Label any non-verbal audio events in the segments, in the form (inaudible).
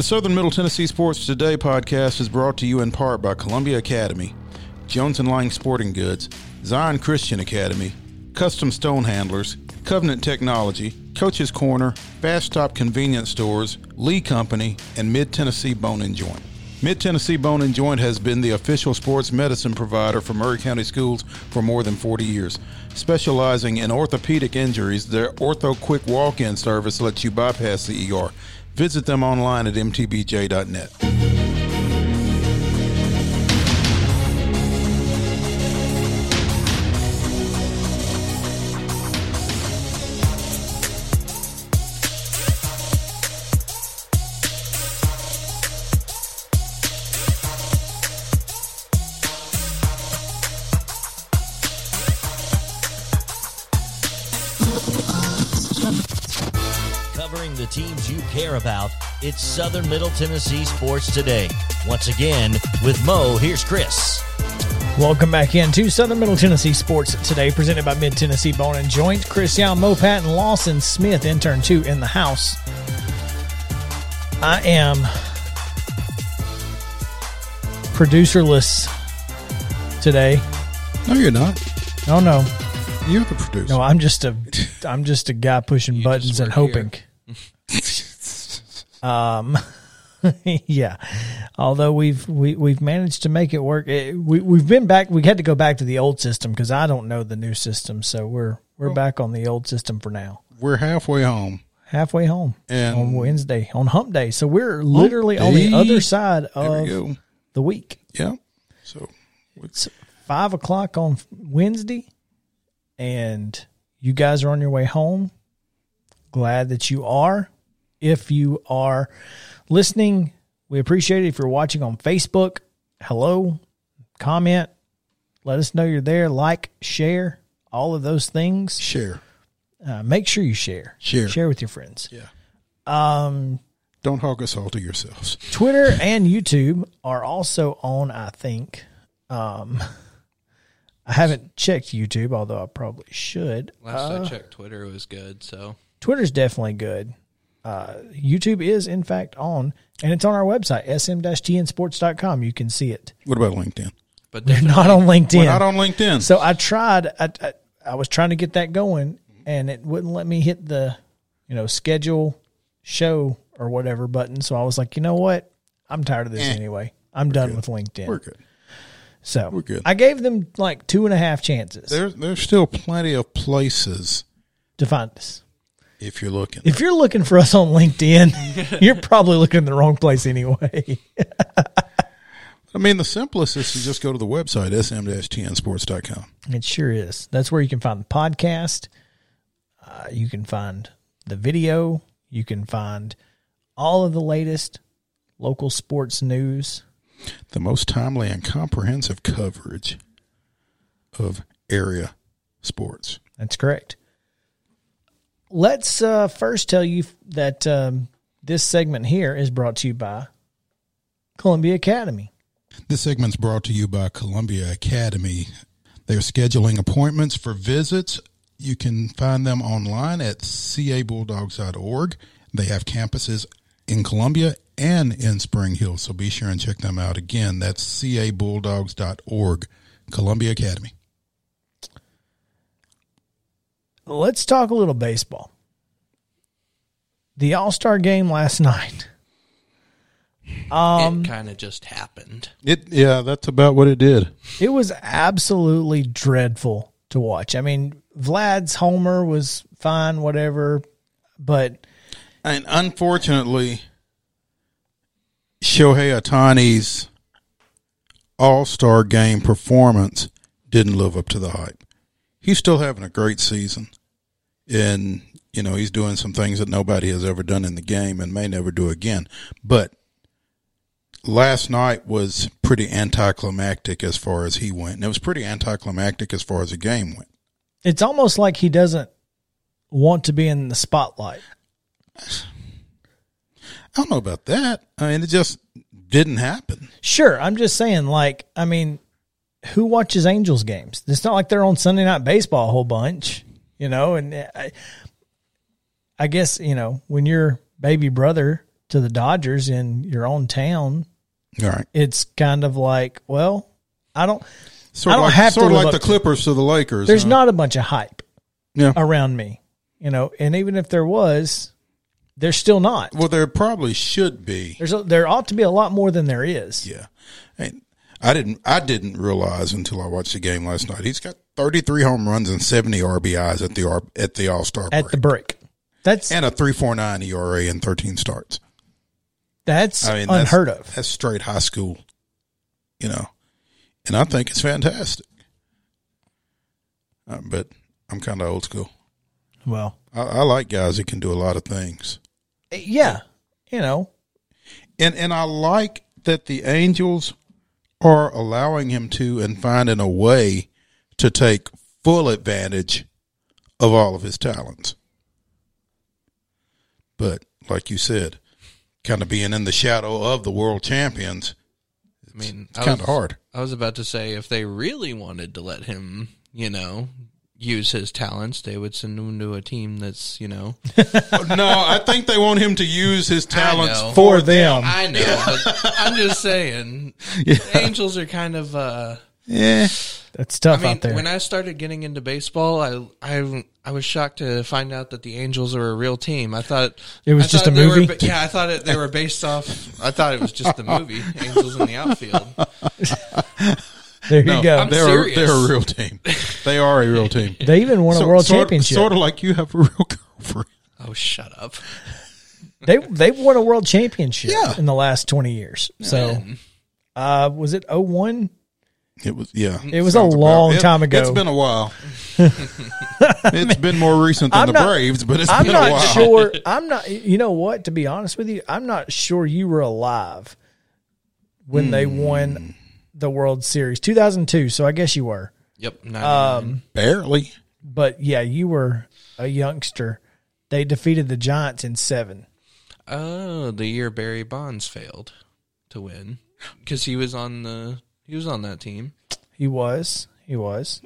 The Southern Middle Tennessee Sports Today podcast is brought to you in part by Columbia Academy, Jones and Lang Sporting Goods, Zion Christian Academy, Custom Stone Handlers, Covenant Technology, Coach's Corner, Fast Stop Convenience Stores, Lee Company, and Mid Tennessee Bone and Joint. Mid Tennessee Bone and Joint has been the official sports medicine provider for Maury County Schools for more than 40 years. Specializing in orthopedic injuries, their Ortho Quick Walk In service lets you bypass the ER. Visit them online at mtbj.net. it's Southern Middle Tennessee Sports Today. Once again, with Mo, here's Chris. Welcome back into Southern Middle Tennessee Sports today, presented by Mid Tennessee Bone and Joint. Chris Young, Mo Patton, Lawson Smith, intern two in the house. I am producerless today. No, you're not. Oh no, You're the producer. no, I'm just a, I'm just a guy pushing buttons and hoping. (laughs) um, (laughs) yeah. Although we've we, we've managed to make it work. It, we we've been back. We had to go back to the old system because I don't know the new system. So we're we're back on the old system for now. We're halfway home. Halfway home And- on Wednesday on Hump Day. So we're literally on the other side of the week. Yeah. So It's five o'clock on Wednesday, and you guys are on your way home. Glad that you are. If you are listening, we appreciate it. If you're watching on Facebook, hello, comment, let us know you're there. Like, share, all of those things. share. Uh, make sure you share. Share. Share with your friends. Yeah. Um. Don't hog us all to yourselves. Twitter and YouTube are also on, I think. Um, I haven't checked YouTube, although I probably should. Last I checked, Twitter was good. So Twitter's definitely good. Uh, YouTube is, in fact, on, and it's on our website, sm-tnsports.com. You can see it. What about LinkedIn? but they're not on LinkedIn. We're not on LinkedIn. so I tried, I, I, I was trying to get that going, and it wouldn't let me hit the, you know, schedule show or whatever button. So I was like, you know what? I'm tired of this Eh. anyway. I'm done with LinkedIn. We're good. So We're good. I gave them like two and a half chances There's there's still plenty of places to find us. If you're looking. If you're looking for us on LinkedIn, (laughs) you're probably looking in the wrong place anyway. (laughs) I mean, the simplest is to just go to the website sm-tnsports.com. It sure is. That's where you can find the podcast. Uh, you can find the video. You can find all of the latest local sports news. The most timely and comprehensive coverage of area sports. That's correct. Let's uh, first tell you that um, this segment here is brought to you by Columbia Academy. This segment's brought to you by Columbia Academy. They're scheduling appointments for visits. You can find them online at cabulldogs.org. They have campuses in Columbia and in Spring Hill, so be sure and check them out. Again, that's cabulldogs.org, Columbia Academy. Let's talk a little baseball. The All Star game last night. Um, it kind of just happened. It yeah, that's about what it did. It was absolutely dreadful to watch. I mean, Vlad's homer was fine, whatever, but And unfortunately, Shohei Ohtani's All Star game performance didn't live up to the hype. He's still having a great season, and you know he's doing some things that nobody has ever done in the game and may never do again. But last night was pretty anticlimactic as far as he went, and it was pretty anticlimactic as far as the game went. it's almost like he doesn't want to be in the spotlight. I don't know about that. I mean, it just didn't happen. Sure, I'm just saying, like, I mean, who watches Angels games? It's not like they're on Sunday Night Baseball a whole bunch, you know. And I, I guess you know when your baby brother to the Dodgers in your own town, All right. it's kind of like, well, I don't. Sort I of don't like, have to sort of like the to. Clippers to the Lakers. There's huh? not a bunch of hype Yeah. around me, you know, and even if there was, there's still not. Well, there probably should be. There's a, there ought to be a lot more than there is. Yeah. And I didn't I didn't realize until I watched the game last night. He's got 33 home runs and 70 RBIs at the at the All-Star At break. the break, that's and a 3.49 ERA in 13 starts. that's I mean, that's- unheard of. That's straight high school, you know. And I think it's fantastic. Uh, but I'm kind of old school. Well, I, I like guys that can do a lot of things. yeah, you know, and and I like that the Angels are allowing him to and finding a way to take full advantage of all of his talents. But like you said, kind of being in the shadow of the world champions, I mean, it's kind of hard. I was about to say if they really wanted to let him, you know, use his talents, they would send him to a team that's, you know, (laughs) no, I think they want him to use his talents know. for them. I know, but (laughs) I'm just saying, Angels are kind of. uh Yeah, That's I tough mean, out there. when I started getting into baseball, I I I was shocked to find out that the Angels are a real team. I thought It was I just a they were movie? yeah, I thought it, they were based off. I thought it was just the movie Angels in the Outfield. (laughs) there you no, go. I'm they're serious. they're a real team. They are a real team. they even won a world sort, championship. Sort of like you have a real (laughs) girlfriend. Oh, shut up! They they've won a world championship Yeah. in the last twenty years. So, uh, was it 01? It was yeah. It was a long it- time ago. It's been a while. (laughs) it's been more recent than I'm the not- Braves, but it's I'm been a not while. sure. I'm not. You know what? To be honest with you, I'm not sure you were alive when they Hmm. won the World Series, 2002. So I guess you were. Yep, 99. Um, Barely. but yeah, you were a youngster. They defeated the Giants in seven. oh, the year Barry Bonds failed to win because he was on the he was on that team. He was. He was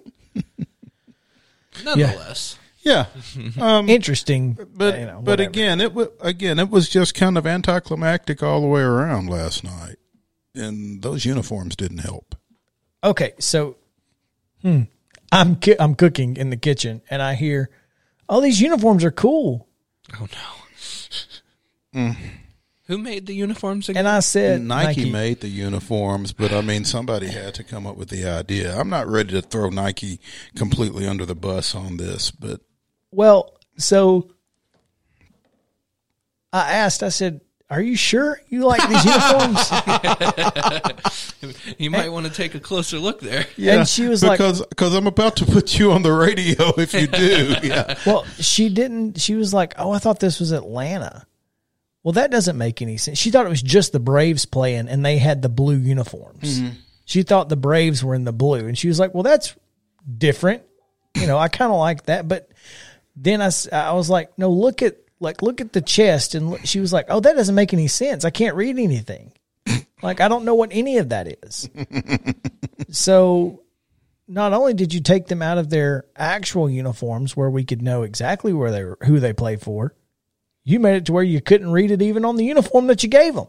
Nonetheless, Yeah, (laughs) um, interesting. but you know, but again, it was again it was just kind of anticlimactic all the way around last night, and those uniforms didn't help. Okay, so hmm, I'm ki- I'm cooking in the kitchen and I hear, "Oh, these uniforms are cool." oh no. (laughs) Who made the uniforms again? And I said, Nike, made the uniforms, but I mean somebody had to come up with the idea. I'm not ready to throw Nike completely under the bus on this, but Well, so I asked. I said, "Are you sure you like these uniforms?" (laughs) you might want to take a closer look there. And she was like- because because I'm about to put you on the radio (laughs) if you do. yeah. (laughs) well, she didn't. She was like, "Oh, I thought this was Atlanta." Well, that doesn't make any sense. She thought it was just the Braves playing, and they had the blue uniforms. Mm-hmm. She thought the Braves were in the blue, and she was like, "Well, that's different." You know, I kind of like that, but then I, I was like, "No, look at like look at the chest," and look, she was like, "Oh, that doesn't make any sense. I can't read anything. (laughs) like I don't know what any of that is." (laughs) so not only did you take them out of their actual uniforms where we could know exactly where they were, who they play for, you made it to where you couldn't read it even on the uniform that you gave them.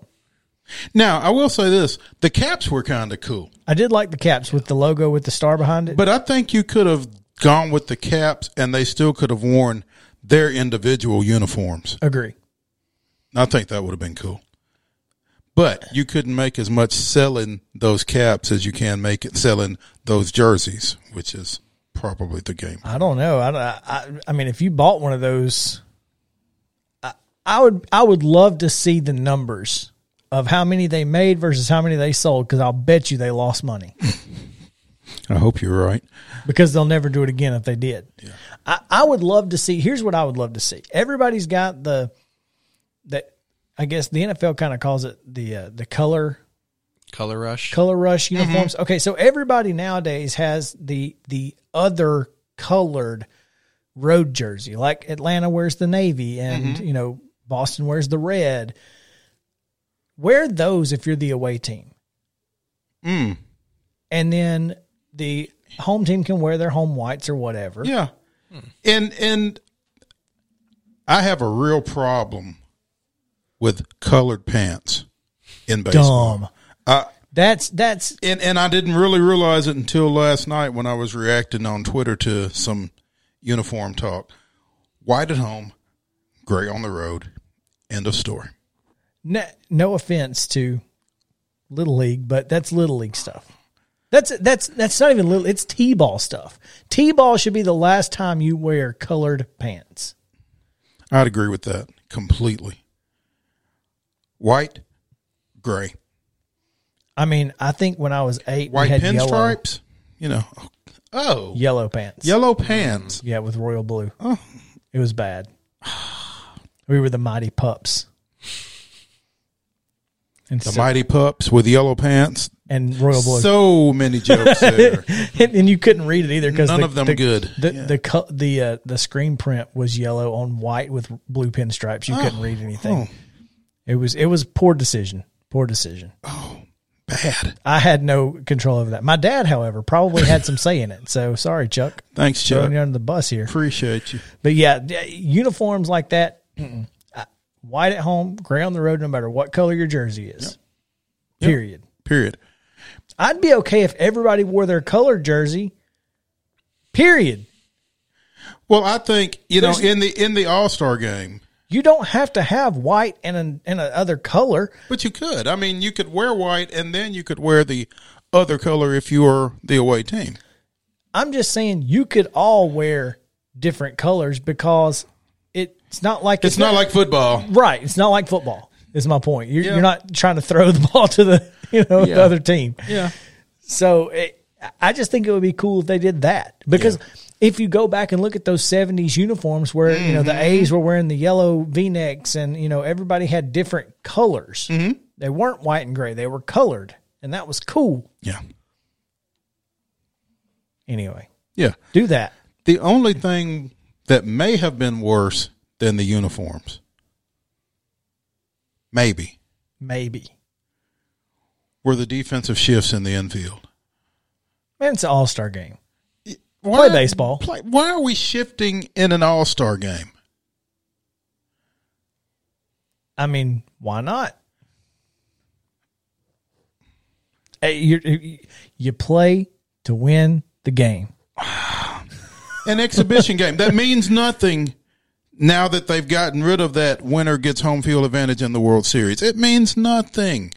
Now I will say this: the caps were kind of cool, I did like the caps with the logo with the star behind it. but I think you could have gone with the caps, and they still could have worn their individual uniforms. Agree. I think that would have been cool. But you couldn't make as much selling those caps as you can make it selling those jerseys, which is probably the game. I don't know. I, I, I mean, if you bought one of those, I, I would, I would love to see the numbers of how many they made versus how many they sold because I'll bet you they lost money. (laughs) I hope you're right. because they'll never do it again if they did. I, I would love to see. Here's what I would love to see. Everybody's got the that. I guess the NFL kind of calls it the uh, the color Color rush. color rush uniforms. Okay, so everybody nowadays has the the other colored road jersey. Like Atlanta wears the navy, and you know Boston wears the red. Wear those if you're the away team, Mm, and then the home team can wear their home whites or whatever. yeah, and and I have a real problem with colored pants in baseball. Dumb. Uh, That's that's and and I didn't really realize it until last night when I was reacting on Twitter to some uniform talk. White at home, gray on the road. End of story. no, no offense to little league, but that's little league stuff. That's that's that's not even little. It's t-ball stuff. T-ball should be the last time you wear colored pants. I'd agree with that completely. White, gray, I mean, I think when I was eight, white we had yellow, pinstripes. You know, oh, yellow pants. yellow pants. Yeah, with royal blue. Oh, It was bad. We were the mighty pups. And The so- mighty pups with yellow pants. And royal blue. So many jokes there. (laughs) and, and you couldn't read it either because None the, of them the, good. The Yeah. the co- the uh, the screen print was yellow on white with blue pinstripes. You couldn't read anything. oh. It was it was poor decision. Poor decision. Oh, bad. I had no control over that. My dad, however, probably had some say in it. So sorry, Chuck. Thanks, Chuck. Throwing you under the bus here. Appreciate you. But yeah, uniforms like that, mm-mm. White at home, gray on the road, no matter what color your jersey is. Yep. Period. Period. I'd be okay if everybody wore their colored jersey. Period. Well, I think you know in the in the All Star game, You don't have to have white and an, and a other color. but you could. I mean, you could wear white and then you could wear the other color if you were the away team. I'm just saying you could all wear different colors because it's not like It's not like football. right. It's not like football. Is my point. You're, Yeah. you're not trying to throw the (laughs) ball to the (laughs) you know Yeah. the other team. Yeah. So it, I just think it would be cool if they did that because if you go back and look at those '70s uniforms where you know Mm-hmm. the A's were wearing the yellow V-necks and you know everybody had different colors. Mm-hmm. They weren't white and gray; they were colored, and that was cool. Yeah. Anyway, Yeah. do that. The only thing that may have been worse than the uniforms, maybe, Maybe. Were the defensive shifts in the infield. Man, it's an all star game. Why, baseball. Play, why are we shifting in an All Star game? I mean, why not? Hey, you you play to win the game. (sighs) An exhibition game that means nothing. Now that they've gotten rid of that winner gets home field advantage in the World Series, it means nothing.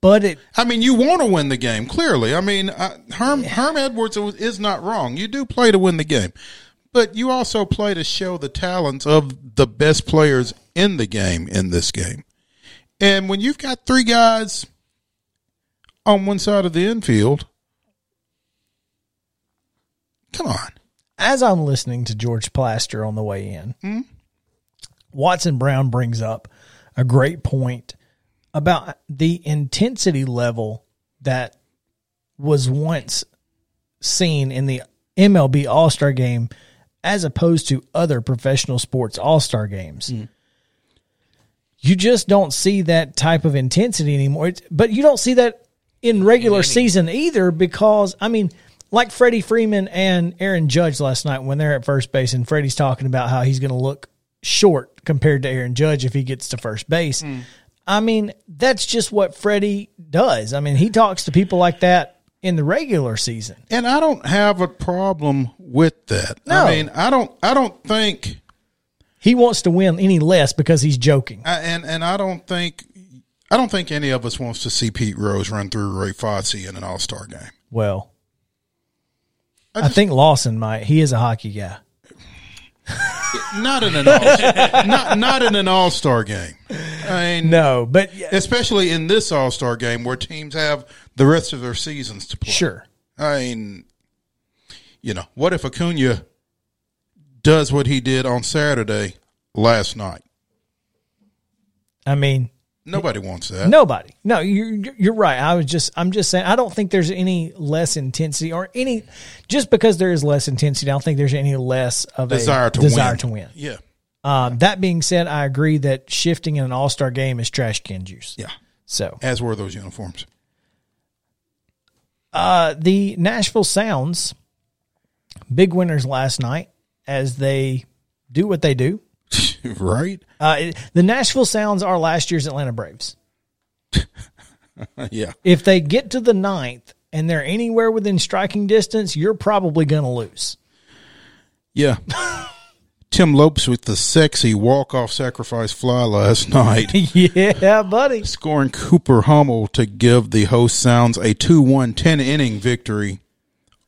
But it I mean, you want to win the game, clearly. I mean, uh, Herm, Herm Edwards is not wrong. You do play to win the game, but you also play to show the talents of the best players in the game in this game. And when you've got three guys on one side of the infield, come on. as I'm listening to George Plaster on the way in, Watson Brown brings up a great point about the intensity level that was once seen in the MLB All Star game as opposed to other professional sports All Star games. Mm. You just don't see that type of intensity anymore. It's, but you don't see that in regular season either because, I mean, like Freddie Freeman and Aaron Judge last night when they're at first base, and Freddie's talking about how he's going to look short compared to Aaron Judge if he gets to first base. Mm. I mean, that's just what Freddie does. I mean, he talks to people like that in the regular season. And I don't have a problem with that. No. I mean, I don't. I don't think. He wants to win any less because he's joking. I, and and I don't think. I don't think any of us wants to see Pete Rose run through Ray Fosse in an All Star game. Well, I I, think Lawson might. He is a hockey guy. (laughs) Not in an all, not not in an All Star game. I mean, No, but especially in this All Star game where teams have the rest of their seasons to play. sure. I mean, you know, what if Acuna does what he did on Saturday last night? I mean, Nobody wants that. Nobody. No, you're you're right. I was just I'm just saying I don't think there's any less intensity or any just because there is less intensity. I don't think there's any less of desire a to desire win. to win. Yeah, Um, that being said, I agree that shifting in an All Star game is trash can juice. yeah. So As were those uniforms. uh, the Nashville Sounds, big winners last night as they do what they do. (laughs) right? Uh, it- the Nashville Sounds are last year's Atlanta Braves. (laughs) yeah. If they get to the ninth and they're anywhere within striking distance, you're probably going to lose. Yeah. (laughs) Tim Lopes with the sexy walk-off sacrifice fly last night. yeah, buddy. scoring Cooper Hummel to give the host Sounds a 2-1 10-inning victory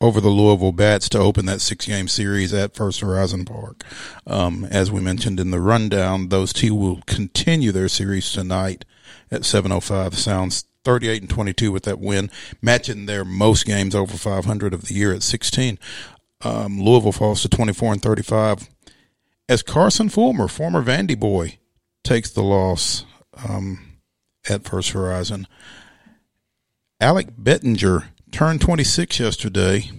over the Louisville Bats to open that six-game series at First Horizon Park. Um, as we mentioned in the rundown, those two will continue their series tonight at 7:05. Sounds 38 and 22 with that win, matching their most games over 500 of the year at 16. Um, Louisville falls to 24 and 35 as Carson Fulmer, former Vandy boy, takes the loss um, at First Horizon. Alec Bettinger turned 26 yesterday,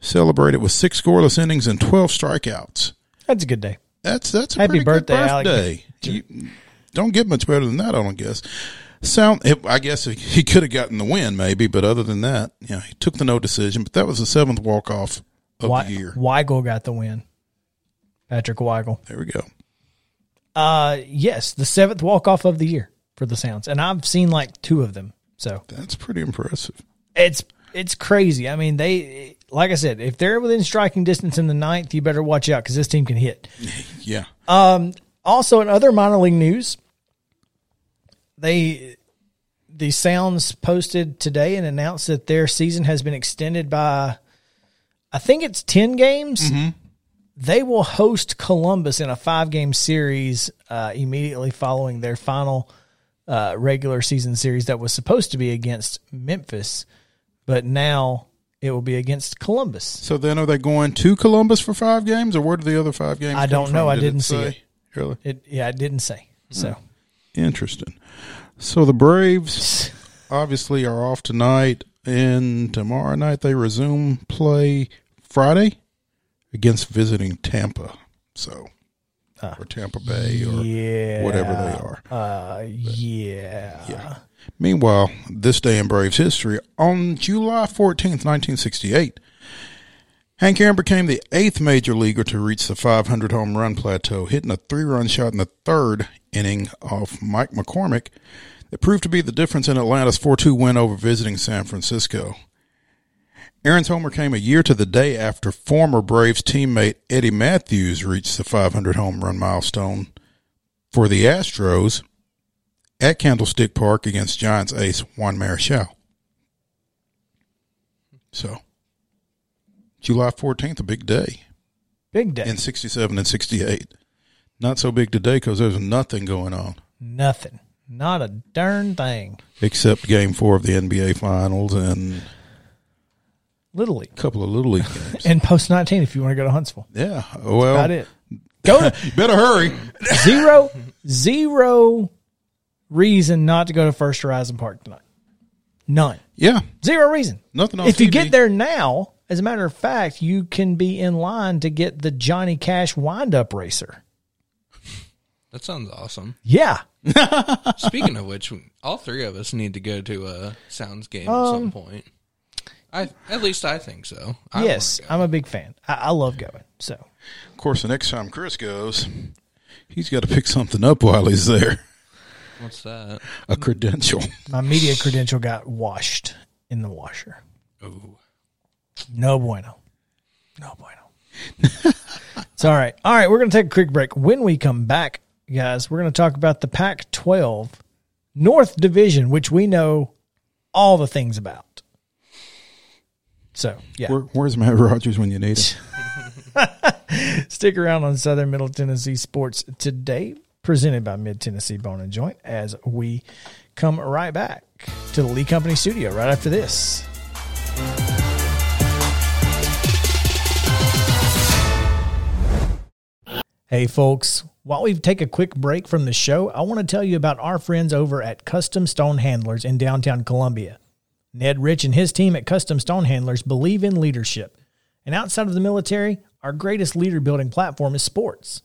celebrated with six scoreless innings and 12 strikeouts. That's a good day. That's that's a Happy pretty good birthday, birthday. (laughs) You don't get much better than that, I don't guess. Sound, I guess he could have gotten the win, maybe, but other than that, yeah, he took the no decision. But that was the seventh walk off of We- the year. Weigel got the win. Patrick Weigel. There we go. Uh, yes, the seventh walk off of the year for the Sounds, and I've seen like two of them. So That's pretty impressive. it's it's crazy. I mean, they like I said, if they're within striking distance in the ninth, you better watch out because this team can hit. (laughs) Yeah. Also, in other minor league news, they the Sounds posted today and announced that their season has been extended by, I think it's ten games. They will host Columbus in a five game series uh, immediately following their final uh, regular season series that was supposed to be against Memphis, but now it will be against Columbus. So then, are they going to Columbus for five games, or where do the other five games? I don't know. from? I Did didn't see say? it. Really It yeah, I didn't say so. interesting. So the Braves obviously are off tonight, and tomorrow night they resume play Friday against visiting Tampa. So or Tampa Bay or Yeah, whatever they are. Uh, yeah. Yeah. Meanwhile, this day in Braves history, on July 14th, 1968, Hank Aaron became the eighth major leaguer to reach the 500 home run plateau, hitting a three run shot in the third inning off Mike McCormick that proved to be the difference in Atlanta's 4 2 win over visiting San Francisco. Aaron's homer came a year to the day after former Braves teammate Eddie Mathews reached the 500 home run milestone for the Astros at Candlestick Park against Giants ace Juan Marichal. So, July 14th, a big day Big day. in 67 and 68. Not so big today because there's nothing going on Nothing. Not a darn thing. except game four of the NBA Finals and Little League. a couple of Little League (laughs) games. And post 19 if you want to go to Huntsville. yeah. Well, About it. Go to (laughs) better hurry. zero, zero reason not to go to First Horizon Park tonight. None. Yeah. Zero reason. Nothing on If you get there now, as a matter of fact, you can be in line to get the Johnny Cash wind up racer. That sounds awesome. Yeah. (laughs) Speaking of which, all three of us need to go to a Sounds game at Um, some point. I at least I think so. I yes. I'm a big fan. I, I love going. So Of course, the next time Chris goes, he's got to pick something up while he's there. What's that? A credential. my media credential got washed in the washer. Oh, No bueno. No bueno. (laughs) it's all right. All right, we're going to take a quick break. When we come back, guys, we're going to talk about the Pac 12 North Division, which we know all the things about. So, yeah. Where, where's Matt Rogers when you need him? (laughs) Stick around on Southern Middle Tennessee Sports today, presented by Mid Tennessee Bone and Joint, as we come right back to the Lee Company studio right after this. Hey, folks, while we take a quick break from the show, I want to tell you about our friends over at Custom Stone Handlers in downtown Columbia. Ned Rich and his team at Custom Stone Handlers believe in leadership. And outside of the military, our greatest leader building platform is sports.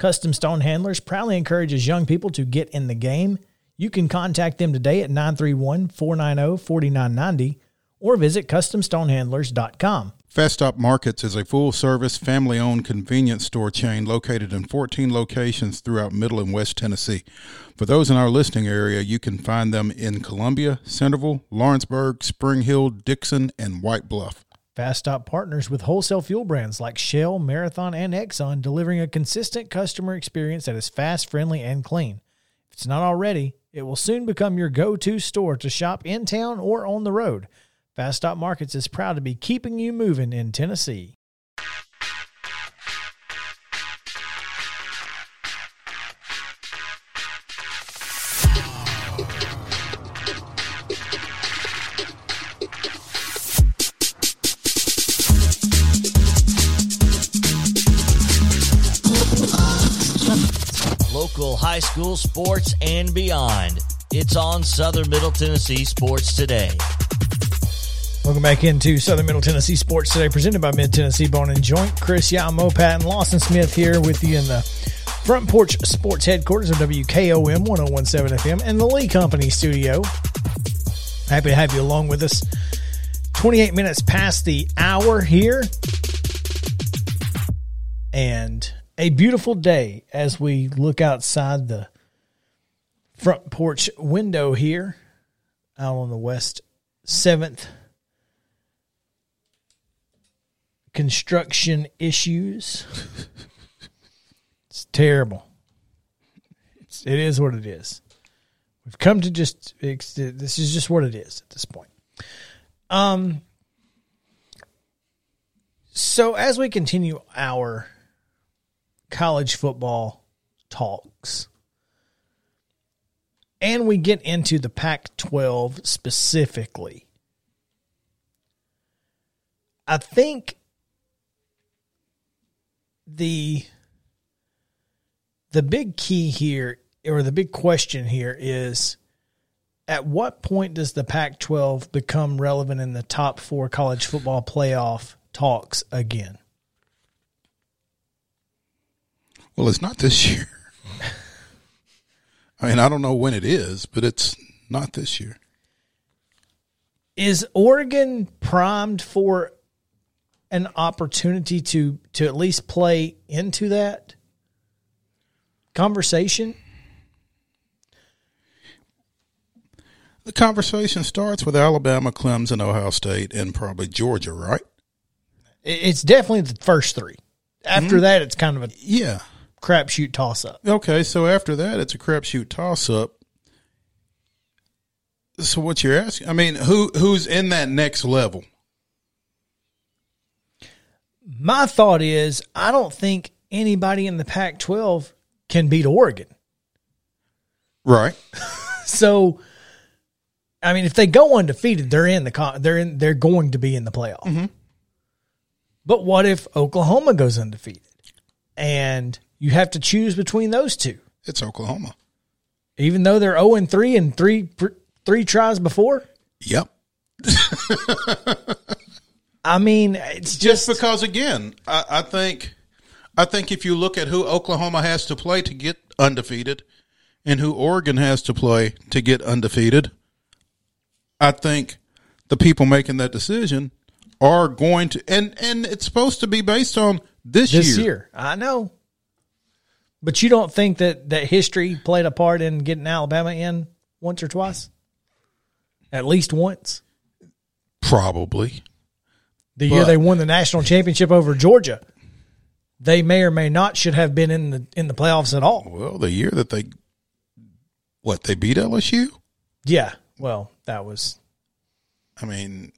Custom Stone Handlers proudly encourages young people to get in the game. You can contact them today at 931 490 4990 or visit customstonehandlers.com. Fast Stop Markets is a full service, family owned convenience store chain located in 14 locations throughout Middle and West Tennessee. For those in our listening area, you can find them in Columbia, Centerville, Lawrenceburg, Spring Hill, Dixon, and White Bluff. Fast Stop partners with wholesale fuel brands like Shell, Marathon, and Exxon, delivering a consistent customer experience that is fast, friendly, and clean. If it's not already, it will soon become your go to store to shop in town or on the road. Fast Stop Markets is proud to be keeping you moving in Tennessee. High school sports and beyond. It's on Southern Middle Tennessee Sports Today. Welcome back into Southern Middle Tennessee Sports today, presented by Mid Tennessee Bone and Joint. Chris Yamo, Pat, and Lawson Smith here with you in the Front Porch Sports headquarters of WKOM 1017 FM and the Lee Company studio. Happy to have you along with us. 28 minutes past the hour here. And a beautiful day as we look outside the front porch window here out on the west 7th construction issues. it's terrible. It's, it is what it is. We've come to just this is just what it is at this point. Um. So as we continue our college football talks, and we get into the Pac-12 specifically, I think the the big key here or the big question here is at what point does the Pac 12 become relevant in the top four college football playoff talks again? Well, it's not this year. I mean, I don't know when it is, but it's not this year. Is Oregon primed for an opportunity to to at least play into that conversation? The conversation starts with Alabama, Clemson, Ohio State, and probably Georgia, right? It's definitely the first three. After mm-hmm. that, it's kind of a yeah crapshoot toss up. Okay, so after that, it's a crapshoot toss up. So what you're asking? I mean, who who's in that next level? My thought is, I don't think anybody in the Pac-12 can beat Oregon. Right. (laughs) so, I mean, if they go undefeated, they're in the they're in they're going to be in the playoff. Mm-hmm. But what if Oklahoma goes undefeated, and you have to choose between those two? It's Oklahoma, even though they're zero and three and three three tries before. Yep. (laughs) I mean, it's just, just because again, I, I, think, I think if you look at who Oklahoma has to play to get undefeated, and who Oregon has to play to get undefeated, I think the people making that decision are going to, and and it's supposed to be based on this, this year. year. I know, but you don't think that that history played a part in getting Alabama in once or twice, at least once. Probably. The but, year they won the national championship over Georgia, they may or may not should have been in the in the playoffs at all. Well, the year that they what they beat LSU. Yeah, well, that was. I mean,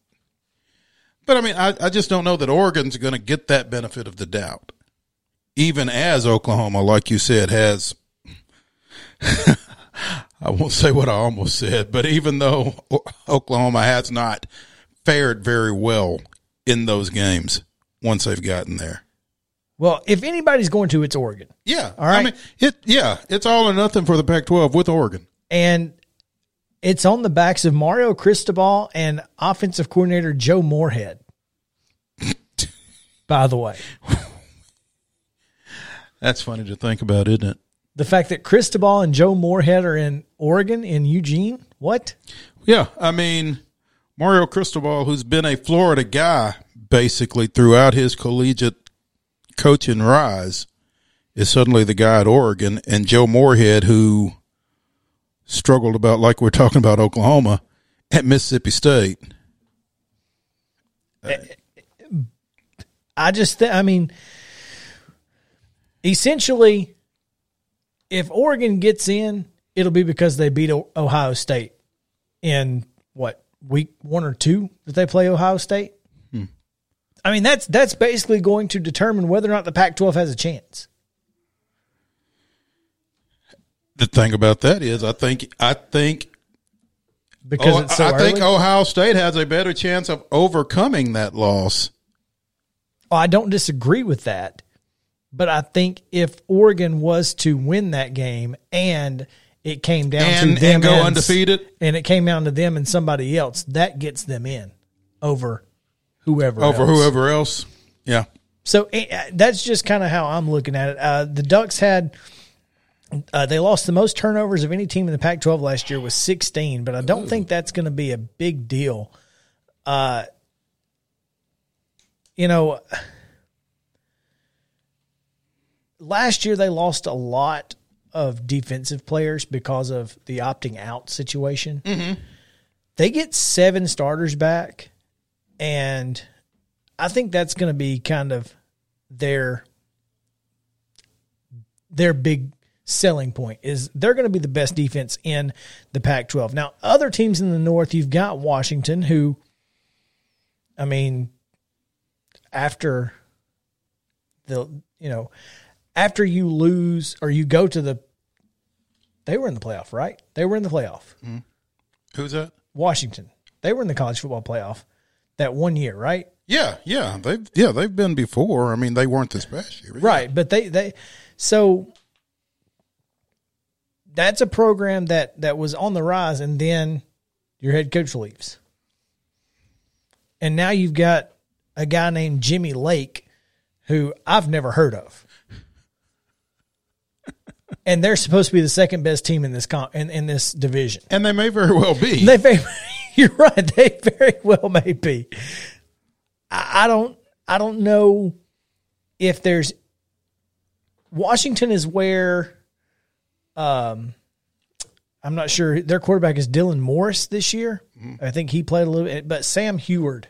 but I mean, I, I just don't know that Oregon's going to get that benefit of the doubt, even as Oklahoma, like you said, has. (laughs) I won't say what I almost said, but even though Oklahoma has not fared very well in those games once they've gotten there. Well, if anybody's going to, it's Oregon. Yeah. All right. I mean, it, yeah, it's all or nothing for the Pac 12 with Oregon. And it's on the backs of Mario Cristobal and offensive coordinator Joe Moorhead. (laughs) by the way. (laughs) That's funny to think about, isn't it? The fact that Cristobal and Joe Moorhead are in Oregon, in Eugene. What? Yeah. I mean, Mario Cristobal, who's been a Florida guy basically throughout his collegiate coaching rise, is suddenly the guy at Oregon, and Joe Moorhead, who struggled about like we're talking about Oklahoma at Mississippi State. I just, th- I mean, essentially, if Oregon gets in, it'll be because they beat Ohio State in what week one or two that they play Ohio State. Hmm. I mean, that's that's basically going to determine whether or not the Pac-12 has a chance. The thing about that is, I think I think Because oh, so I early. think Ohio State has a better chance of overcoming that loss. Oh, I don't disagree with that. But I think if Oregon was to win that game and it came down And- to them and go s- undefeated? and it came down to them and somebody else, that gets them in over whoever over else. whoever else. Yeah. So eh, that's just kind of how I'm looking at it. Uh, the Ducks had uh, they lost the most turnovers of any team in the Pac-12 last year was 16, but I don't think that's going to be a big deal. Uh, you know, last year they lost a lot of defensive players because of the opting out situation. Mm-hmm. They get seven starters back, and I think that's going to be kind of their their big selling point is they're going to be the best defense in the Pac-12. Now, other teams in the North, you've got Washington, who, I mean, after the you know after you lose or you go to the they were in the playoff, right? They were in the playoff. Mm-hmm. Who's that? Washington. They were in the college football playoff that one year, right? Yeah, yeah. They've yeah, they've been before. I mean, they weren't this past year. Right, but they they so that's a program that that was on the rise and then your head coach leaves. And now you've got a guy named Jimmy Lake who I've never heard of. And they're supposed to be the second best team in this con- in, in this division. And they may very well be. They very, (laughs) you're right. They very well may be. I, I don't. I don't know if there's. Washington is where. Um, I'm not sure. Their quarterback is Dylan Morris this year. I think he played a little bit, but Sam Huard,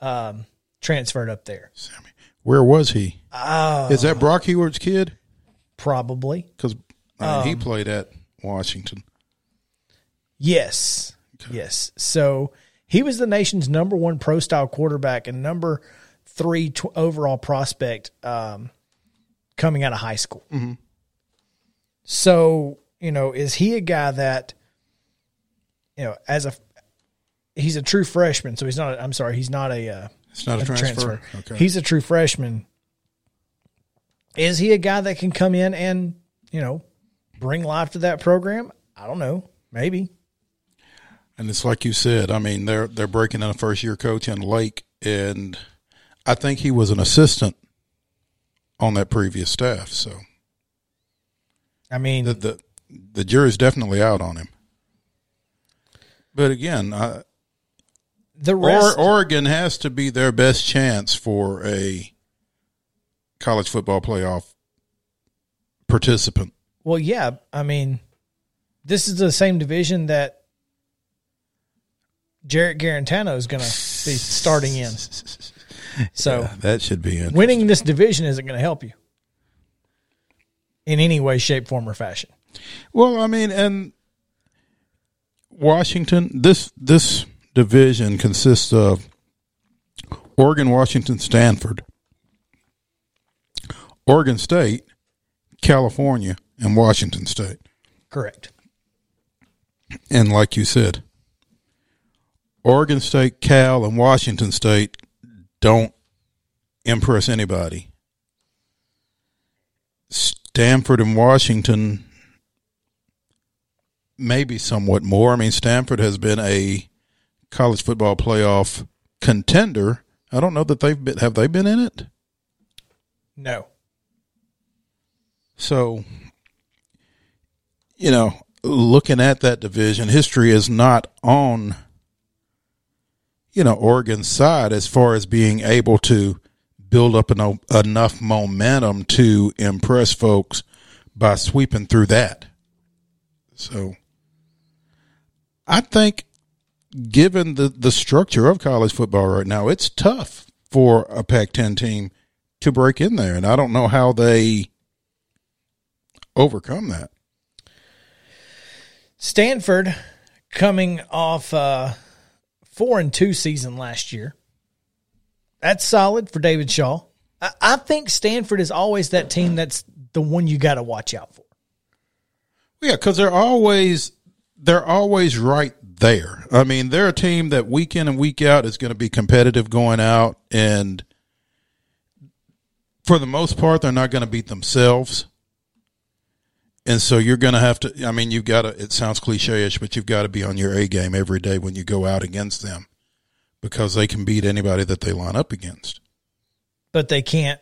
um, transferred up there. Sammy. Where was he? Oh. Is that Brock Huard's kid? Probably Because Um, he played at Washington. Yes. Yes. So he was the nation's number one pro style quarterback and number three tw- overall prospect um, coming out of high school. So, you know, is he a guy that, you know, as a, he's a true freshman. So he's not, I'm sorry, he's not a, uh, It's not a, a transfer. transfer. Okay. He's a true freshman. Is he a guy that can come in and, you know, bring life to that program? I don't know. Maybe. and it's like you said. I mean, they're they're breaking in a first year coach in Lake, and I think he was an assistant on that previous staff. So I mean, the the, the jury's definitely out on him. But again, I, the Or, rest. Oregon has to be their best chance for a college football playoff participant. well, yeah. I mean, this is the same division that Jarrett Guarantano is going to be starting in. (laughs) So That should be in. winning this division isn't going to help you in any way, shape, form, or fashion. Well, I mean, and Washington. This this division consists of Oregon, Washington, Stanford, Oregon State, California, and Washington State. Correct. And like you said, Oregon State, Cal, and Washington State don't impress anybody. Stanford and Washington maybe somewhat more. I mean, Stanford has been a college football playoff contender. I don't know that they've been. Have they been in it? No. So, you know, looking at that division, history is not on you know, Oregon's side as far as being able to build up an, enough momentum to impress folks by sweeping through that. So I think given the, the structure of college football right now, it's tough for a Pac 10 team to break in there. And I don't know how they overcome that. Stanford coming off uh, four and two season last year. That's solid for David Shaw. I, I think Stanford is always that team that's the one you got to watch out for. Yeah, because they're always they're always right there. I mean, they're a team that week in and week out is going to be competitive going out, and for the most part, they're not going to beat themselves. And so you're going to have to. I mean, you've got to. It sounds cliche-ish, but you've got to be on your A game every day when you go out against them, because they can beat anybody that they line up against. But they can't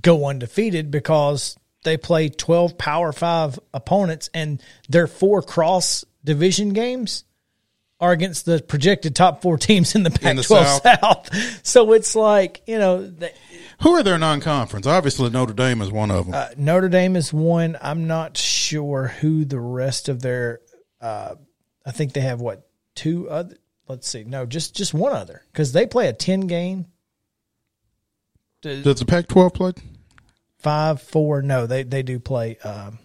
go undefeated because they play 12 Power 5 opponents and their four cross division games are against the projected top four (laughs) teams in the Pac 12 South. South. (laughs) So it's like, you know. Who are their non conference? Obviously, Notre Dame is one of them. Uh, Notre Dame is one. I'm not sure who the rest of their. Uh, I think they have what two other. Let's see. No, just just one other because they play a ten game. Does the Pac-12 play? five, four. No, they they do play. Um,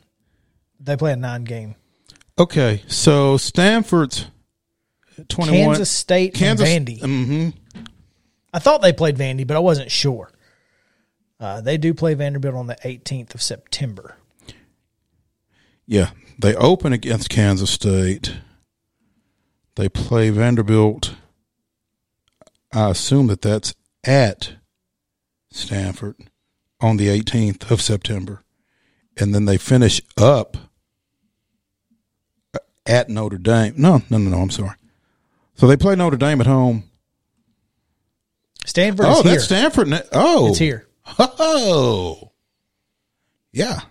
they play a nine game. Okay, so Stanford's twenty one. Kansas State, Kansas, and Vandy. Mm-hmm. I thought they played Vandy, but I wasn't sure. Uh, they do play Vanderbilt on the 18th of September. Yeah, they open against Kansas State. They play Vanderbilt. I assume that that's at Stanford on the 18th of September. And then they finish up at Notre Dame. No, no, no, no. I'm sorry. So they play Notre Dame at home. Stanford. Oh, that's here. Stanford. Oh, it's here. Oh, yeah.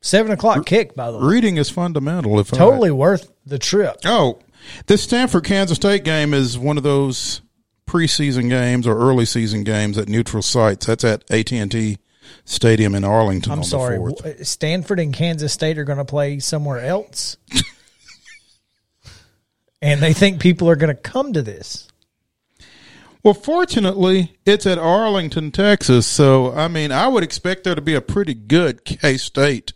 Seven o'clock kick. By the way, reading is fundamental. If totally I, worth the trip. Oh, this Stanford Kansas State game is one of those preseason games or early season games at neutral sites. That's at AT and T Stadium in Arlington. I'm sorry, uh, Stanford and Kansas State are going to play somewhere else, (laughs) and they think people are going to come to this. Well, fortunately, it's at Arlington, Texas. So, I mean, I would expect there to be a pretty good K State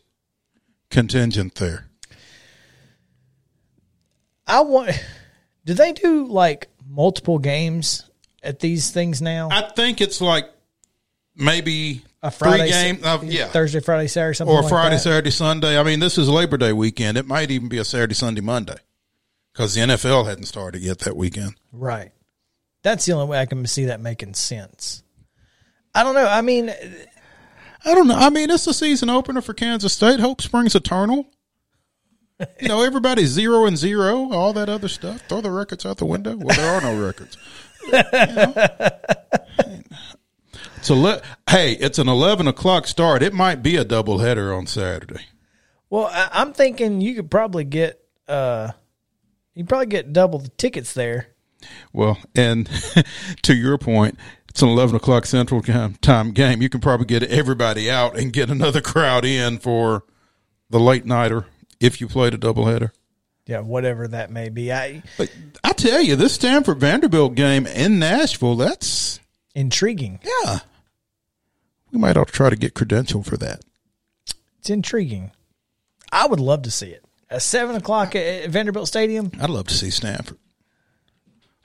contingent there. I want. Do they do like multiple games at these things now? I think it's like maybe a Friday game, uh, yeah, Thursday, Friday, Saturday, something or like Friday, that. Saturday, Sunday. I mean, this is Labor Day weekend. It might even be a Saturday, Sunday, Monday because the NFL hadn't started yet that weekend. Right. That's the only way I can see that making sense. I don't know. I mean, I don't know. I mean, it's a season opener for Kansas State. Hope springs eternal. You know, everybody's zero and zero, all that other stuff. Throw the records out the window. Well, there are no records. You know? (laughs) So let hey, it's an eleven o'clock start. It might be a double header on Saturday. Well, I, am thinking you could probably get uh, you probably get double the tickets there. Well, and (laughs) to your point, it's an eleven o'clock Central Time game. You can probably get everybody out and get another crowd in for the late nighter if you played a doubleheader. Yeah, whatever that may be. I but I tell you, this Stanford Vanderbilt game in Nashville, that's intriguing. Yeah. We might to try to get credential for that. It's intriguing. I would love to see it. At seven o'clock at Vanderbilt Stadium. I'd love to see Stanford.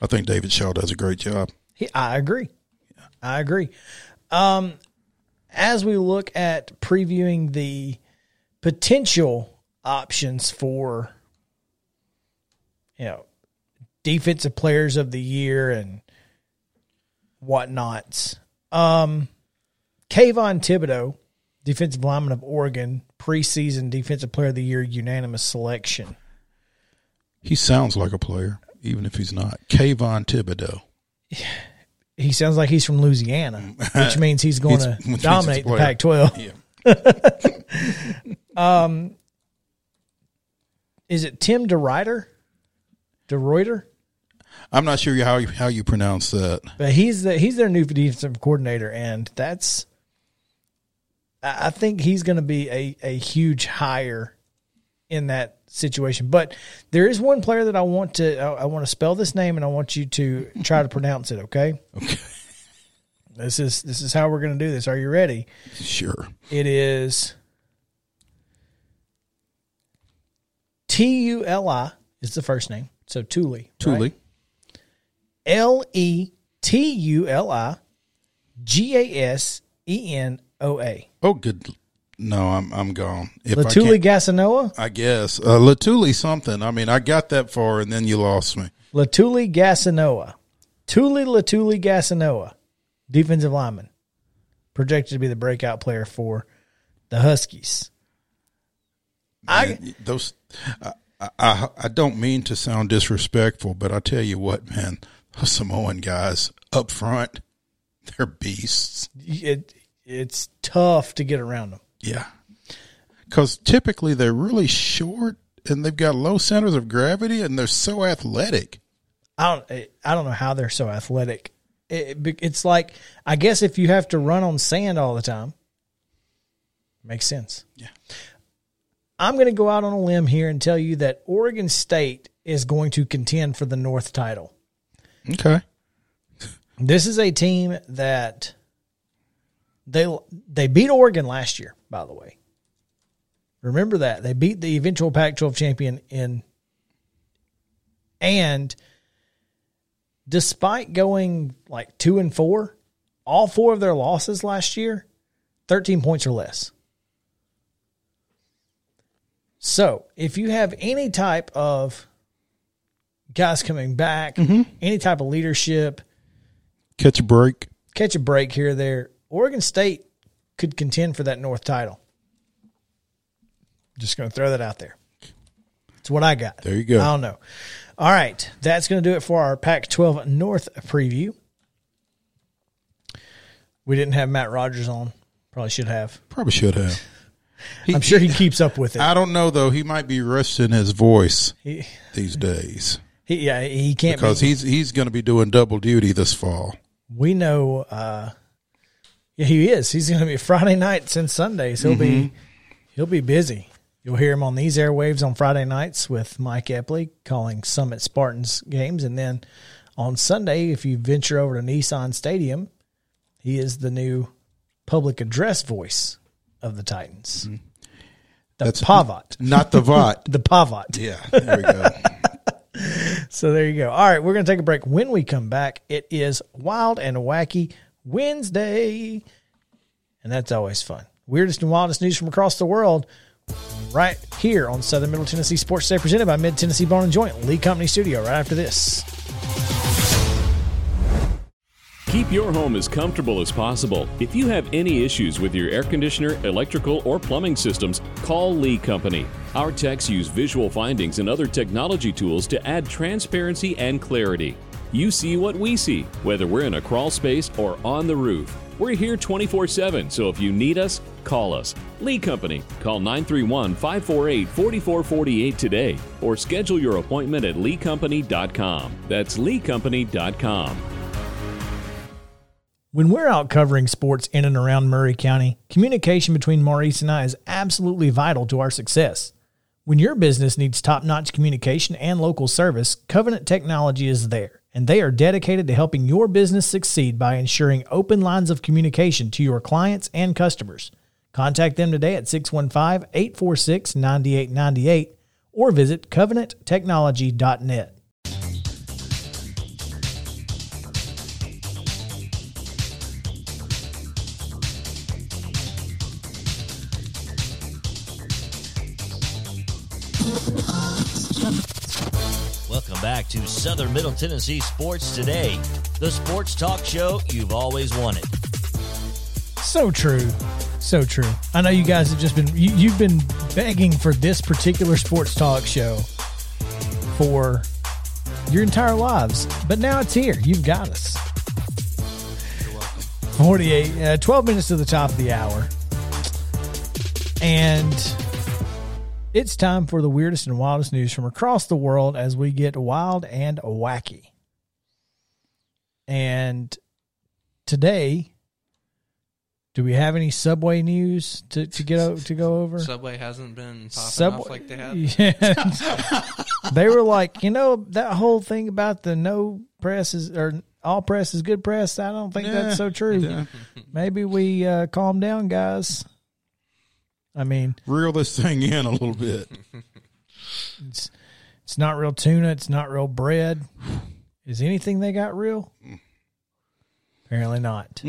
I think David Shaw does a great job. He, I agree. Yeah. I agree. Um, as we look at previewing the potential options for, you know, defensive players of the year and whatnots. Um, Kayvon Thibodeaux, defensive lineman of Oregon, preseason defensive player of the year, unanimous selection. He sounds like a player, even if he's not. Kayvon Thibodeaux. (sighs) He sounds like he's from Louisiana, (laughs) which means he's going (laughs) to dominate the Pac-12. Yeah. (laughs) um, is it Tim DeRuyter? DeRuyter? I'm not sure how you, how you pronounce that. But he's the he's their new defensive coordinator, and that's I I think he's going to be a a huge hire in that situation. But there is one player that I want to I, I want to spell this name, and I want you to try to pronounce it. Okay. (laughs) Okay. This is this is how we're going to do this. Are you ready? Sure. It is T U L I is the first name. So Tuli. Tuli. L E T U L I G A S E N O A. Oh, good. No, I'm I'm gone. If Latuli Gasanoa? I guess uh, Latuli something. I mean, I got that far, and then you lost me. Latuli Gasanoa. Tuli Latuli Gasanoa. Defensive lineman. Projected to be the breakout player for the Huskies. I those I, I I don't mean to sound disrespectful, but I tell you what, man, those Samoan guys up front, they're beasts. it it's tough to get around them. Yeah, because typically they're really short and they've got low centers of gravity, and they're so athletic. I don't eh, I don't know how they're so athletic. It, it's like I guess if you have to run on sand all the time, makes sense. Yeah. I'm going to go out on a limb here and tell you that Oregon State is going to contend for the North title. Okay. This is a team that they they beat Oregon last year, by the way. Remember that. They beat the eventual Pac-12 champion in and despite going like 2 and 4, all four of their losses last year 13 points or less. So, if you have any type of guys coming back, mm-hmm. any type of leadership, Catch a break. catch a break here or there, Oregon State could contend for that North title. Just going to throw that out there. It's what I got. There you go. I don't know. All right. That's going to do it for our Pac 12 North preview. We didn't have Matt Rogers on. Probably should have. Probably should have. (laughs) He- I'm sure he keeps up with it. I don't know though. He might be resting his voice He, these days (laughs) he, yeah, he can't because be, he's he's going to be doing double duty this fall. we know uh yeah he is he's going to be friday nights and sundays he'll be Mm-hmm. he'll be busy you'll hear him on these airwaves on friday nights with mike epley calling summit spartans games and then on sunday if you venture over to nissan stadium he is the new public address voice of the titans the Mm-hmm. That's- pavat Not the Vot. (laughs) the Pavot. yeah, there we go. (laughs) So there you go. All right, we're going to take a break. When we come back, it is Wild and Wacky Wednesday. And that's always fun. Weirdest and wildest news from across the world right here on Southern Middle Tennessee Sports Day presented by Mid Tennessee Bone and Joint, Lee Company Studio, right after this. Keep your home as comfortable as possible. If you have any issues with your air conditioner, electrical, or plumbing systems, call Lee Company. Our techs use visual findings and other technology tools to add transparency and clarity. You see what we see, whether we're in a crawl space or on the roof. We're here 24 7, so if you need us, call us. Lee Company. Call 931 548 4448 today or schedule your appointment at leecompany.com. That's leecompany.com. When we're out covering sports in and around Maury County, communication between Maurice and I is absolutely vital to our success. When your business needs top notch communication and local service, Covenant Technology is there, and they are dedicated to helping your business succeed by ensuring open lines of communication to your clients and customers. Contact them today at 615 846 9898 or visit covenanttechnology.net. back to Southern Middle Tennessee Sports Today, the sports talk show you've always wanted. So true. So true. I know you guys have just been you, you've been begging for this particular sports talk show for your entire lives, but now it's here. You've got us. 48 uh, 12 minutes to the top of the hour. And it's time for the weirdest and wildest news from across the world as we get wild and wacky. And today, do we have any Subway news to, to get o- to go over? Subway hasn't been popping Subway, off like they have. (laughs) Yeah. they were like, you know, that whole thing about the no press is or all press is good press. I don't think that's so true. Maybe we uh, calm down, guys. I mean, Reel this thing in a little bit. it's it's not real tuna. It's not real bread. Is anything they got real? Apparently not.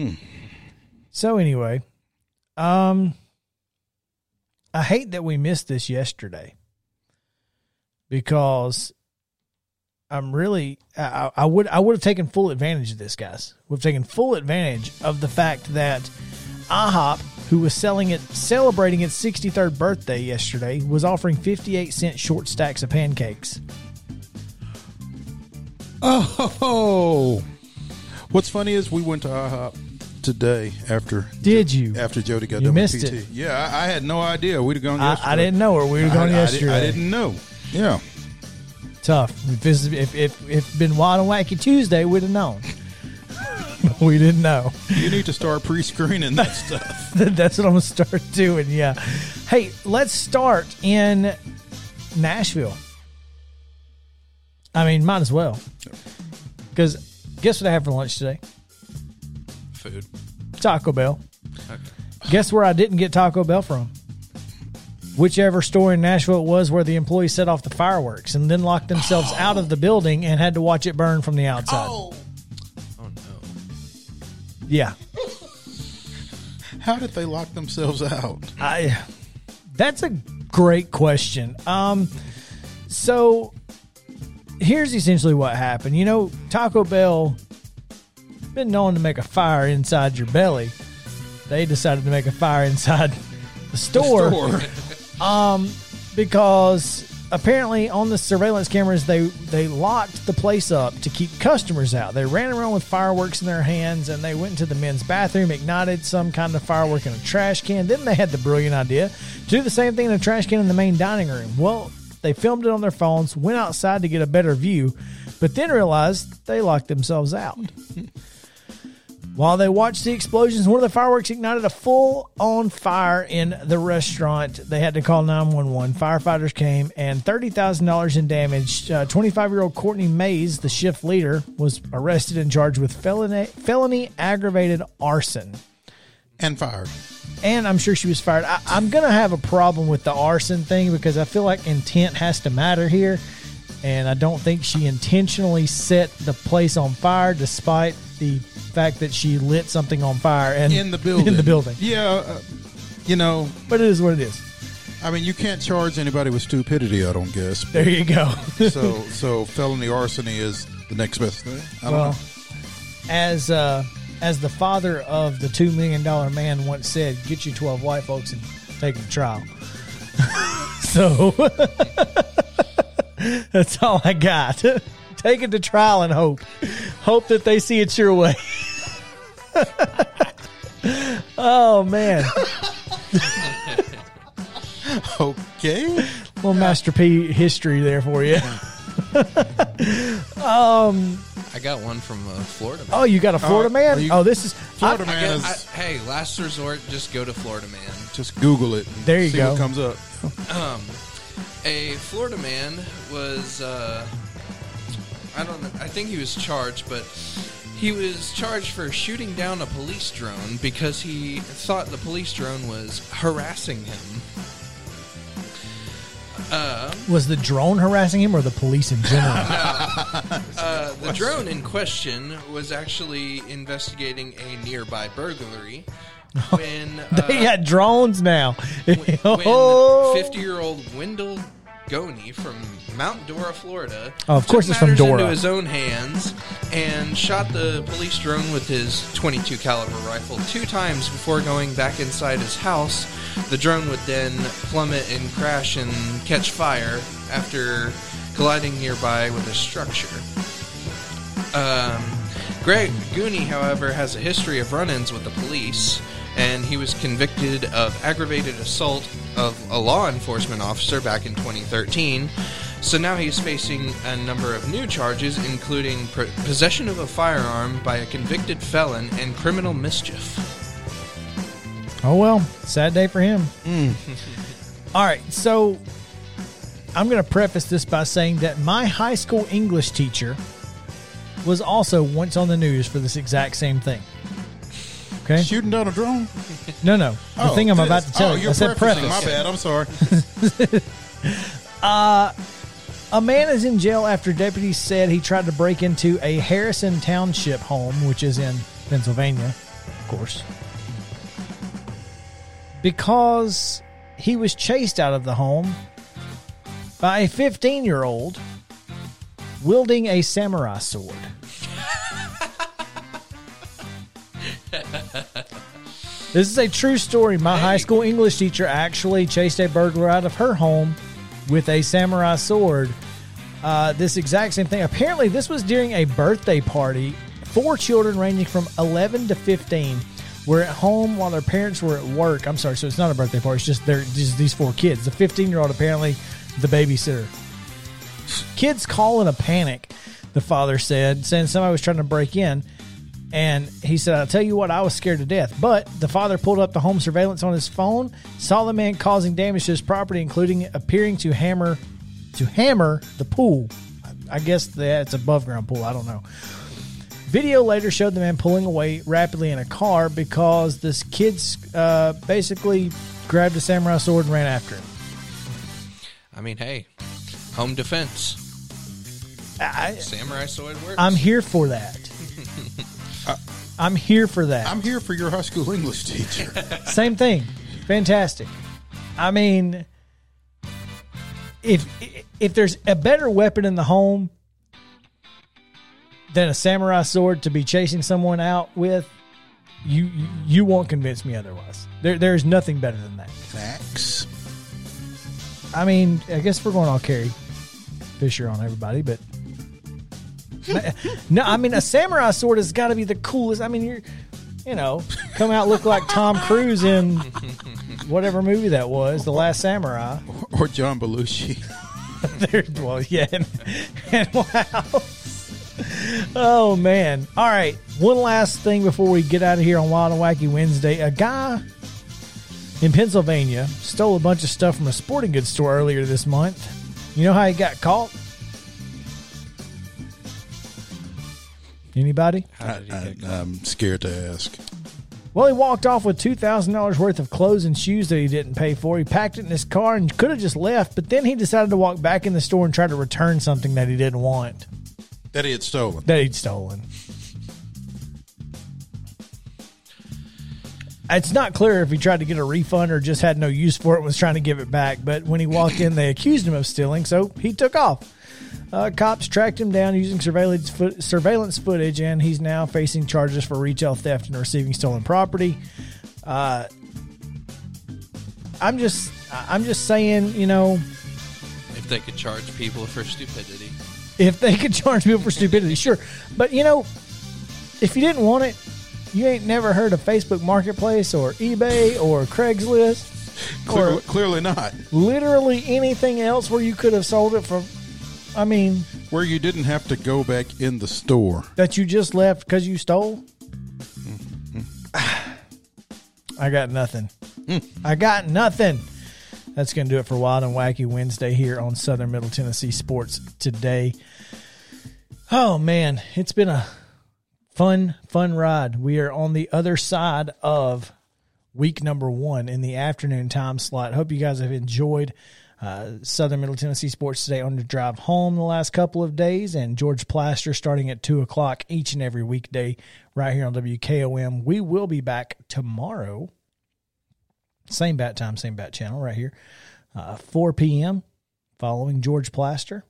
So anyway, um, I hate that we missed this yesterday because I'm really I, I would I would have taken full advantage of this, guys. We've taken full advantage of the fact that IHOP, who was selling it celebrating its 63rd birthday yesterday, was offering 58 cent short stacks of pancakes. Oh, what's funny is we went to IHOP today after. Did you? After Jody got You done missed with PT. it. Yeah, I, I had no idea. We'd have gone I, yesterday. I didn't know where we were going I, yesterday. I, didn't know. Yeah. Tough. If this if if if been Wild and Wacky Tuesday, we'd have known. But (laughs) we didn't know. You need to start pre-screening that (laughs) stuff. That's what I'm gonna start doing. Yeah. Hey, let's start in Nashville. I mean, might as well. Because guess what I had for lunch today? Food. Taco Bell. Okay. Guess where I didn't get Taco Bell from? Whichever store in Nashville it was where the employees set off the fireworks and then locked themselves (gasps) out of the building and had to watch it burn from the outside. Oh. Yeah. How did they lock themselves out? I that's a great question. Um so here's essentially what happened. You know, Taco Bell been known to make a fire inside your belly. They decided to make a fire inside (laughs) the store, Store. because apparently on the surveillance cameras they they locked the place up to keep customers out. They ran around with fireworks in their hands and they went into the men's bathroom, ignited some kind of firework in a trash can. Then they had the brilliant idea to do the same thing in a trash can in the main dining room. Well, they filmed it on their phones, went outside to get a better view, but then realized they locked themselves out. (laughs) While they watched the explosions, one of the fireworks ignited a full on fire in the restaurant. They had to call 911. Firefighters came and $30,000 in damage. Uh, 25 year old Courtney Mays, the shift leader, was arrested and charged with felony, felony aggravated arson. and fired. And I'm sure she was fired. I, I'm going to have a problem with the arson thing because I feel like intent has to matter here. And I don't think she intentionally set the place on fire despite the fact that she lit something on fire and In the building. (laughs) in the building. Yeah. Uh, you know, But it is what it is. I mean, you can't charge anybody with stupidity, I don't guess. There you go. (laughs) so, (laughs) so felony arson is the next best thing. I don't well, know. as uh, as the father of the two million dollar man once said, "Get you twelve white folks and take them to trial." so that's all I got. take it to trial and hope, hope that they see it your way. (laughs) oh man, Okay. little Master P history there for you. (laughs) um, I got one from uh, Florida. Man. Oh, you got a Florida Oh, man? you- oh, this is Florida I- man I is guess- I- hey, last resort, just go to Florida Man. just Google it. and There you see go. What comes up? Um, A Florida man was, uh, I don't know, I think he was charged, but he was charged for shooting down a police drone because he thought the police drone was harassing him. Was the drone harassing him or the police in general? (laughs) Uh, the drone in question was actually investigating a nearby burglary (laughs) when uh, they got drones now. when (laughs) Oh. 50 year old Wendell Goney from Mount Dora, Florida, Oh, of course it's from Dora. into his own hands and shot the police drone with his 22 caliber rifle two times before going back inside his house. The drone would then plummet and crash and catch fire after colliding nearby with a structure. Um, Greg Gooney, however, has a history of run-ins with the police, and he was convicted of aggravated assault of a law enforcement officer back in 2013. So now he's facing a number of new charges, including pr- possession of a firearm by a convicted felon and criminal mischief. Oh well, sad day for him. Mm. (laughs) All right, so I'm going to preface this by saying that my high school English teacher was also once on the news for this exact same thing. Okay, Shooting down a drone? no, no, the Oh, thing I'm this- about to oh, tell oh, you. I said preface. My bad. I'm sorry. (laughs) Uh, a man is in jail after deputies said he tried to break into a Harrison Township home, which is in Pennsylvania, of course, because he was chased out of the home by a 15 year old wielding a samurai sword. This is a true story. My high school English teacher actually chased a burglar out of her home with a samurai sword. Uh, this exact same thing. Apparently, this was during a birthday party. Four children ranging from 11 to 15 were at home while their parents were at work. I'm sorry, so it's not a birthday party. It's just they're just these four kids. The 15 year old apparently the babysitter. Kids call in a panic. The father said, saying somebody was trying to break in. And he said, I'll tell you what, I was scared to death. But the father pulled up the home surveillance on his phone, saw the man causing damage to his property, including appearing to hammer to hammer the pool. I guess that's an above ground pool. I don't know. Video later showed the man pulling away rapidly in a car because this kid's uh, basically grabbed a samurai sword and ran after him. I mean, hey, home defense. I, Samurai sword works. I'm here for that. I'm here for that. I'm here for your high school English teacher. (laughs) Same thing. Fantastic. I mean, if if there's a better weapon in the home than a samurai sword to be chasing someone out with, you you, won't convince me otherwise. There there is nothing better than that. Facts. I mean, I guess we're going all carry Fisher on everybody, but no, I mean a samurai sword has got to be the coolest. I mean, you're, you know, come out look like Tom Cruise in whatever movie that was, The Last Samurai. Or John Belushi. (laughs) There, well, yeah, and, and wow. Oh man! All right, one last thing before we get out of here on Wild and Wacky Wednesday. A guy in Pennsylvania stole a bunch of stuff from a sporting goods store earlier this month. You know how he got caught? Anybody? I, did he get I, I'm scared to ask. Well, he walked off with two thousand dollars worth of clothes and shoes that he didn't pay for. He packed it in his car and could have just left, but then he decided to walk back in the store and try to return something that he didn't want That he had stolen. that he'd stolen. It's not clear if he tried to get a refund or just had no use for it and was trying to give it back. But when he walked in, they accused him of stealing, so he took off. Uh, cops tracked him down using surveillance foot, surveillance footage, and he's now facing charges for retail theft and receiving stolen property. Uh, I'm just, I'm just saying, you know, If they could charge people for stupidity. if they could charge people for stupidity, (laughs) sure. But you know, if you didn't want it, you ain't never heard of Facebook Marketplace or eBay or Craigslist Clearly, or clearly not. literally anything else where you could have sold it for. I mean, Where you didn't have to go back in the store. that you just left because you stole. Mm-hmm. I got nothing. I got nothing. That's going to do it for Wild and Wacky Wednesday here on Southern Middle Tennessee Sports today. Oh, man. It's been a fun, fun ride. We are on the other side of week number one in the afternoon time slot. Hope you guys have enjoyed uh, Southern Middle Tennessee Sports today on the drive home the last couple of days, and George Plaster starting at 2 o'clock each and every weekday right here on WKOM. We will be back tomorrow. Same bat time, same bat channel right here. Uh, 4 p.m. following George Plaster.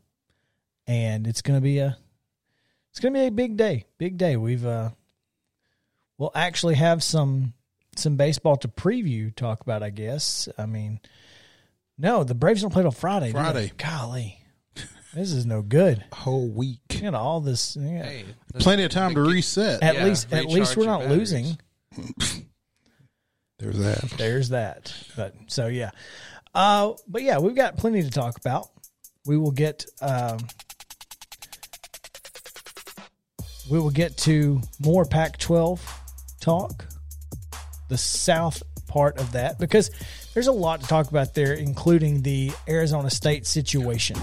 And it's going to be a it's to be a big day. Big day. We've uh we'll actually have some some baseball to preview talk about, I guess. I mean, no, the Braves don't play till Friday. do they? Friday. Golly. This is no good. (laughs) Whole week. You know, all this yeah. Hey, Plenty of time to reset. at yeah, least at least recharge we're your not batteries. losing. (laughs) There's that. There's that. But so yeah. Uh but yeah, we've got plenty to talk about. we will get um, we will get to more Pac-12 talk, the South part of that, because there's a lot to talk about there, including the Arizona State situation.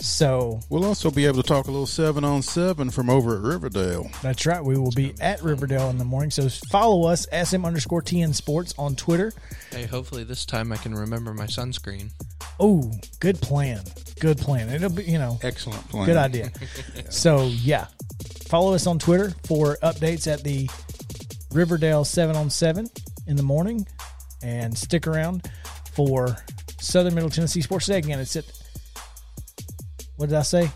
So We'll also be able to talk a little seven on seven from over at Riverdale. that's right. We will be at Riverdale in the morning. So follow us, SM underscore TN Sports on Twitter. Hey, hopefully this time I can remember my sunscreen. Oh, good plan. Good plan. It'll be, you know, Excellent plan. Good idea. (laughs) So yeah, follow us on Twitter for updates at the Riverdale seven on seven in the morning, and stick around for Southern Middle Tennessee Sports Day again. It's at what did I say?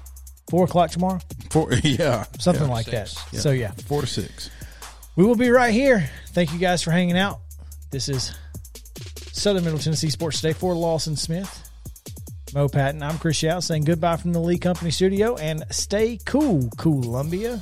Four o'clock tomorrow, Four, (laughs) yeah. something Yeah. like six. that. So yeah, Four to six. we will be right here. Thank you guys for hanging out. This is Southern Middle Tennessee Sports Day for Lawson Smith, Mo Patton. I'm Chris Yao saying goodbye from the Lee Company studio and stay cool, Columbia.